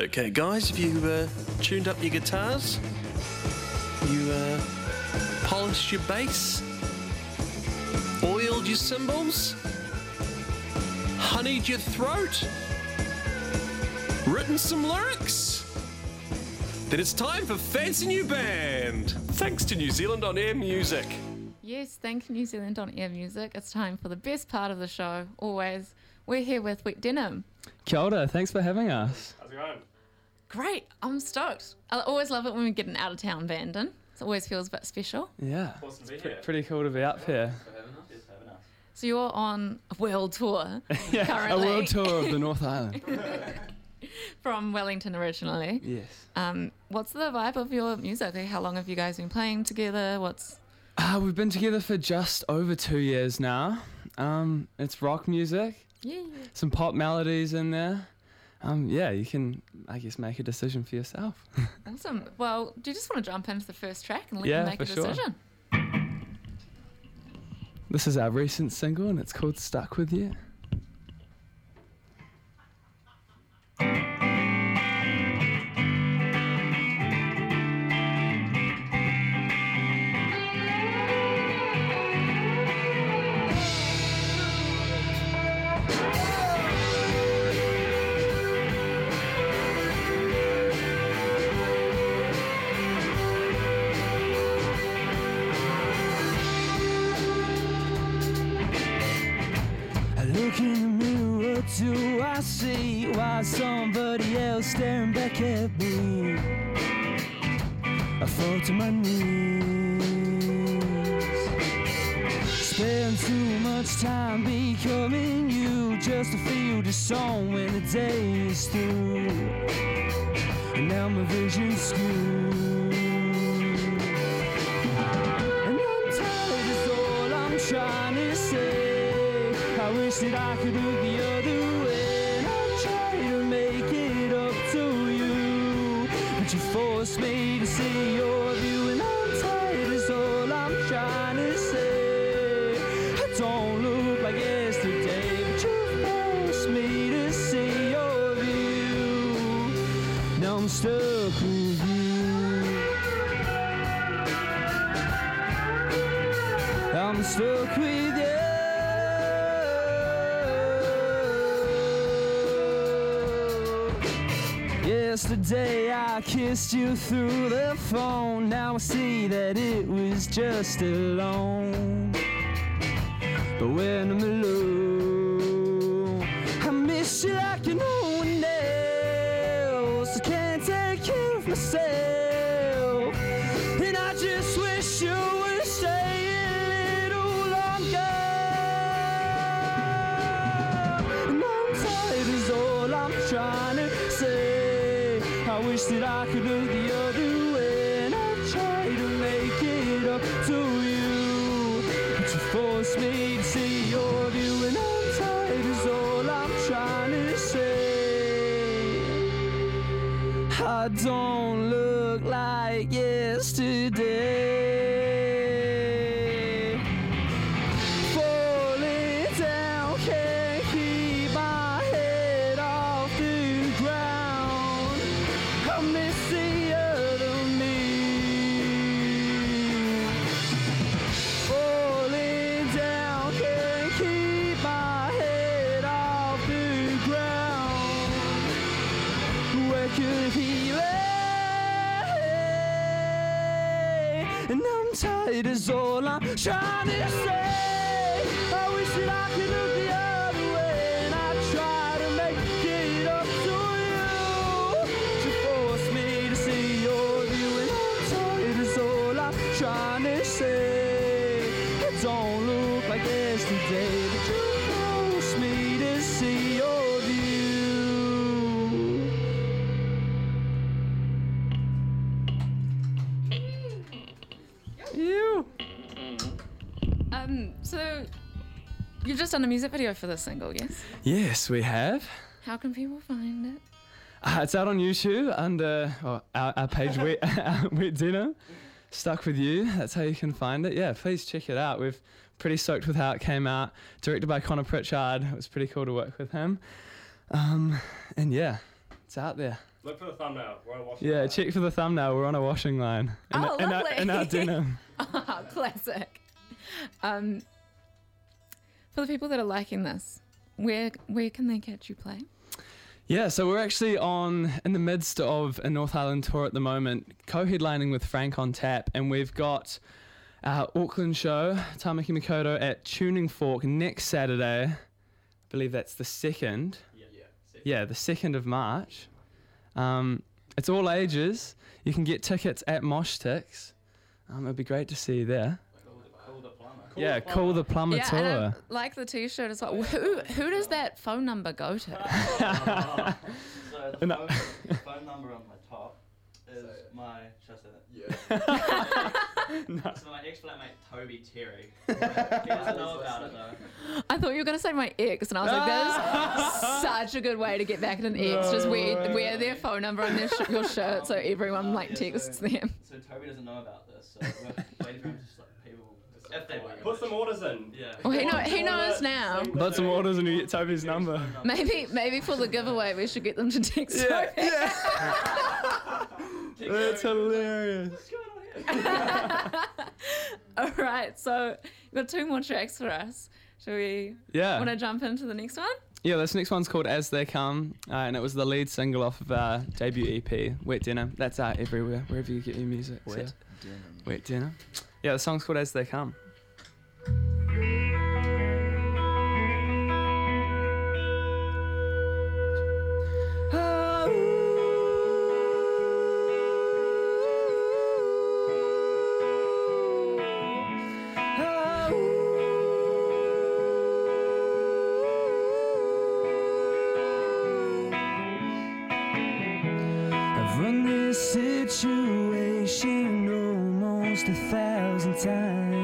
Okay, guys, have you uh, tuned up your guitars? You uh, polished your bass? Oiled your cymbals? Honeyed your throat? Written some lyrics? Then it's time for Fancy New Band! Thanks to New Zealand on Air Music. Yes, thank you, New Zealand on Air Music. It's time for the best part of the show, always. We're here with Wet Denim. Kia ora, thanks for having us. How's it going? Great, I'm stoked. I always love it when we get an out of town band in. It always feels a bit special. Yeah, Awesome to be pre- here. pretty cool to be up here. Yes, having us. So you're on a world tour Yeah, a world tour of the North Island. from Wellington originally. Yes. Um, what's the vibe of your music? Like, how long have you guys been playing together? What's Uh, we've been together for just over two years now. Um, it's rock music, yeah? some pop melodies in there. Um, yeah, you can, I guess, make a decision for yourself. Awesome. Well, do you just want to jump into the first track and let Yeah, me make a for sure. decision? this is our recent single, and it's called "Stuck with You." Do I see? Why somebody else staring back at me? I fall to my knees. Spend too much time becoming you just to feel the song when the day is through. And now my vision's skewed. I wish that I could look the other way. And I try to make it up to you. But you force me to see your Yesterday I kissed you through the phone. Now I see that it was just a loan. But when I'm alone, I wish that I could look the other way. And I try to make it up to you. But you force me to see your view. And I'm tired is all I'm trying to say. I don't look like yesterday. Tired is all I'm trying to say. I wish that I could look the other way and I try to make it up to you. You force me to see your view and I'm all I'm trying to say. It don't look like yesterday, but you force me to see your you've just done a music video for this single, yes? Yes, we have. How can people find it? Uh, it's out on YouTube under oh, our, our page, Wet, Wet Denim. Stuck with you. That's how you can find it. Yeah, please check it out. We've pretty stoked with how it came out. Directed by Connor Pritchard. It was pretty cool to work with him. Um, and yeah, it's out there. Look for the thumbnail. We're on washing Yeah, line. check for the thumbnail. We're on a washing line. In, Oh, our, in, our, lovely. in our denim. Ah, Classic. Um, for the people that are liking this, where where can they catch you play? Yeah, so we're actually on in the midst of a North Island tour at the moment, co-headlining with Frank on Tap, and we've got our Auckland show, Tamaki Makaurau, at Tuning Fork next Saturday. I believe that's the second. Yeah, yeah yeah the second of March. Um, it's all ages. You can get tickets at Moshtix. Um, it'd be great to see you there. Yeah, the call the plumber yeah, tour. and I like the T-shirt as well. Who who does that phone number go to? So the No. phone, the phone number on my top is my. Should I say that? No. So my ex-flatmate Toby Terry. he doesn't know about it though. I thought you were going to say my ex, and I was like, that is such a good way to get back at an ex. Just wear, wear their phone number on their sh- your shirt so everyone uh, like Yeah, texts so- them. So Toby doesn't know about this. So we're waiting for him to just like people if they want. Put some orders in. Yeah. Well, he, know, he knows order, now. Put some the- orders and you get Toby's number. Maybe maybe for the giveaway, we should get them to text Yeah, Toby. yeah. That's hilarious. All right, so we've got two more tracks for us. Shall we Yeah. want to jump into the next one? Yeah, this next one's called As They Come, uh, and it was the lead single off of our debut EP, Wet Dinner. That's out everywhere, wherever you get your music. so- Wet Denim. Yeah, the song's called As They Come. Situation almost a thousand 在。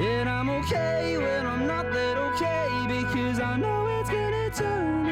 And I'm okay when I'm not that okay because I know it's gonna turn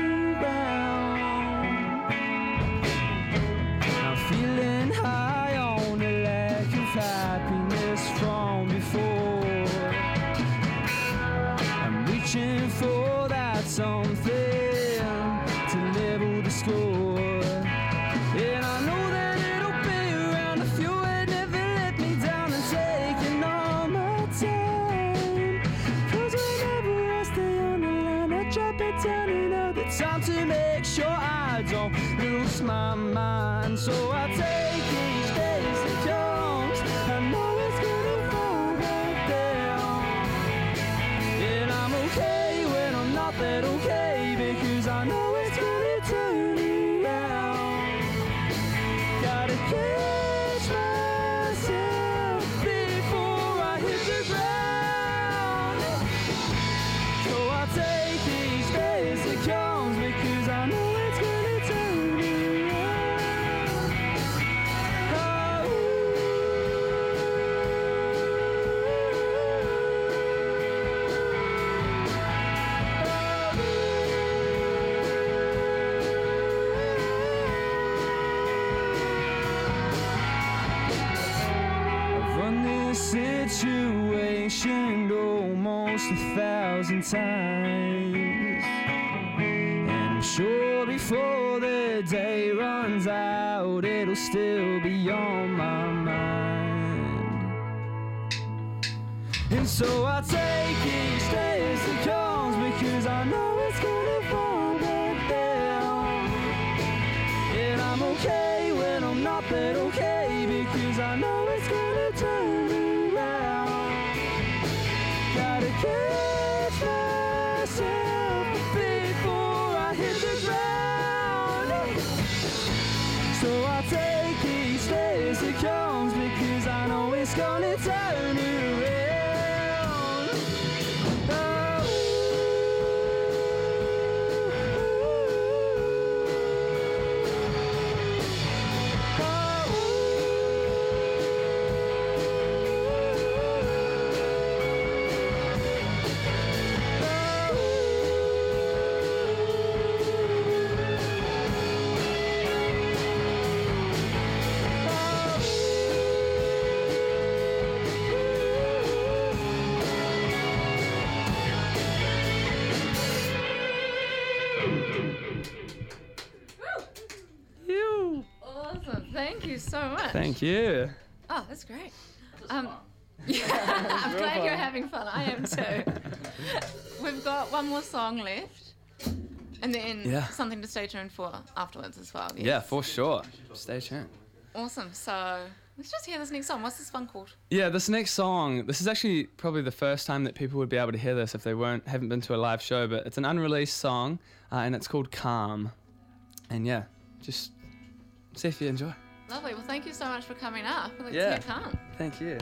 I drop it down another time to make sure I don't lose my mind. So I take each day as the day runs out, it'll still be on my mind. And so I take each day as it comes because I know gonna turn you so much. Thank you. Oh, that's great. Um, yeah, I'm glad you're having fun. I am too. We've got one more song left, and then Yeah. something to stay tuned for afterwards as well. Yeah, for sure. Stay tuned. Awesome. So let's just hear this next song. What's this one called? Yeah, this next song, this is actually probably the first time that people would be able to hear this if they weren't haven't been to a live show, but it's an unreleased song uh, and it's called Calm. And yeah, just see if you enjoy. Lovely. Well, thank you so much for coming up. Let's Yeah. Thank you.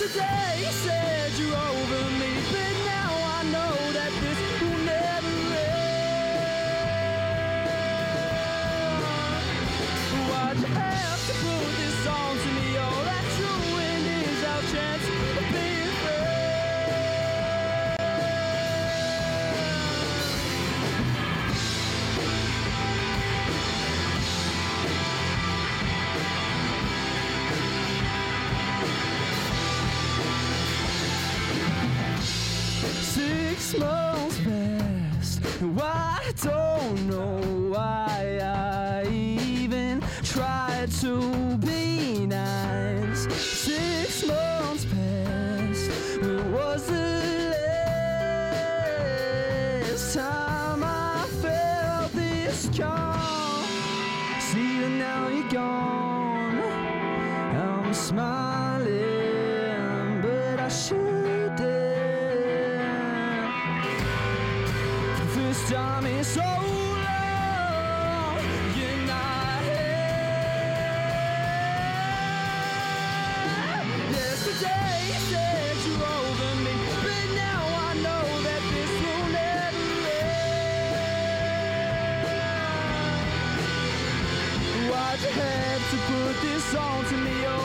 Yesterday. Said you're over me, don't know why I even tried to be nice. Put this on to oh.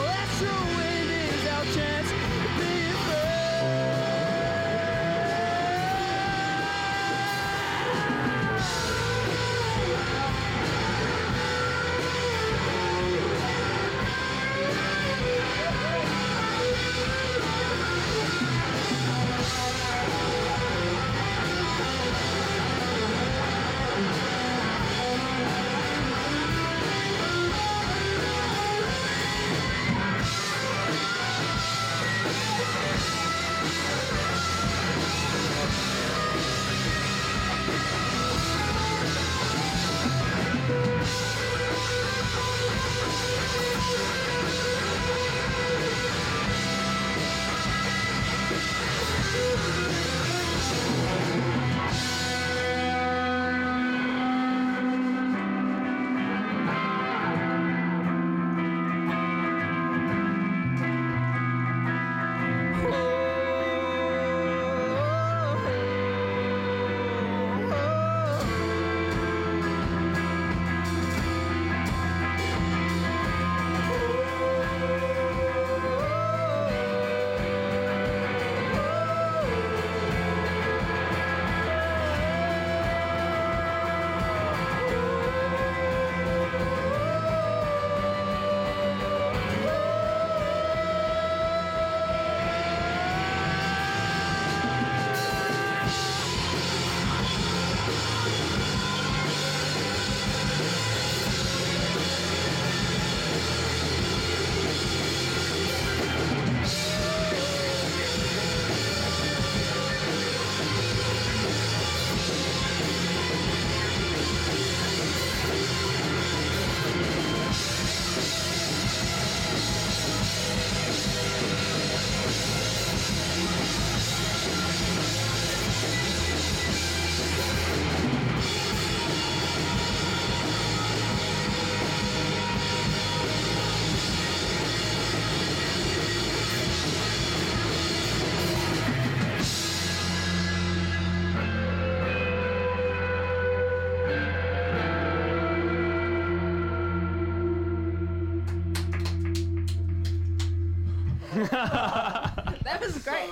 That was great.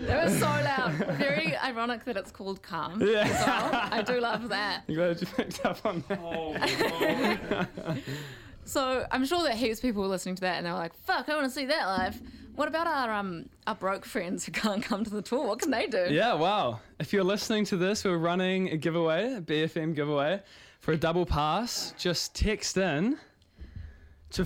That was so loud. Very ironic that it's called Calm. Yeah. as well. I do love that. You glad you picked up on that? Oh, So I'm sure that heaps of people were listening to that and they were like, "Fuck, I want to see that live." What about our um our broke friends who can't come to the tour? What can they do? Yeah, wow. If you're listening to this, we're running a giveaway, a BFM giveaway, for a double pass. Just text in to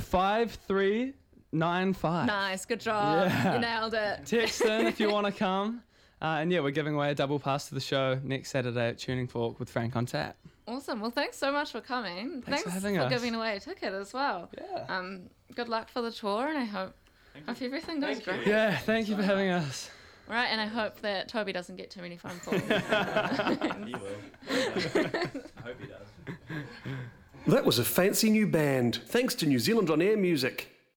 5395. Nice, good job. Yeah. You nailed it. Text in if you want to come. Uh, and yeah, we're giving away a double pass to the show next Saturday at Tuning Fork with Frank on tap. Awesome. Well, thanks so much for coming. Thanks for having us. giving away a ticket as well. Yeah. Um, good luck for the tour, and I hope hope everything goes Thank you. great. Yeah, thank you for having us. Right, and I hope that Toby doesn't get too many phone calls. he will. I hope he does. That was a fancy new band, thanks to New Zealand On Air Music.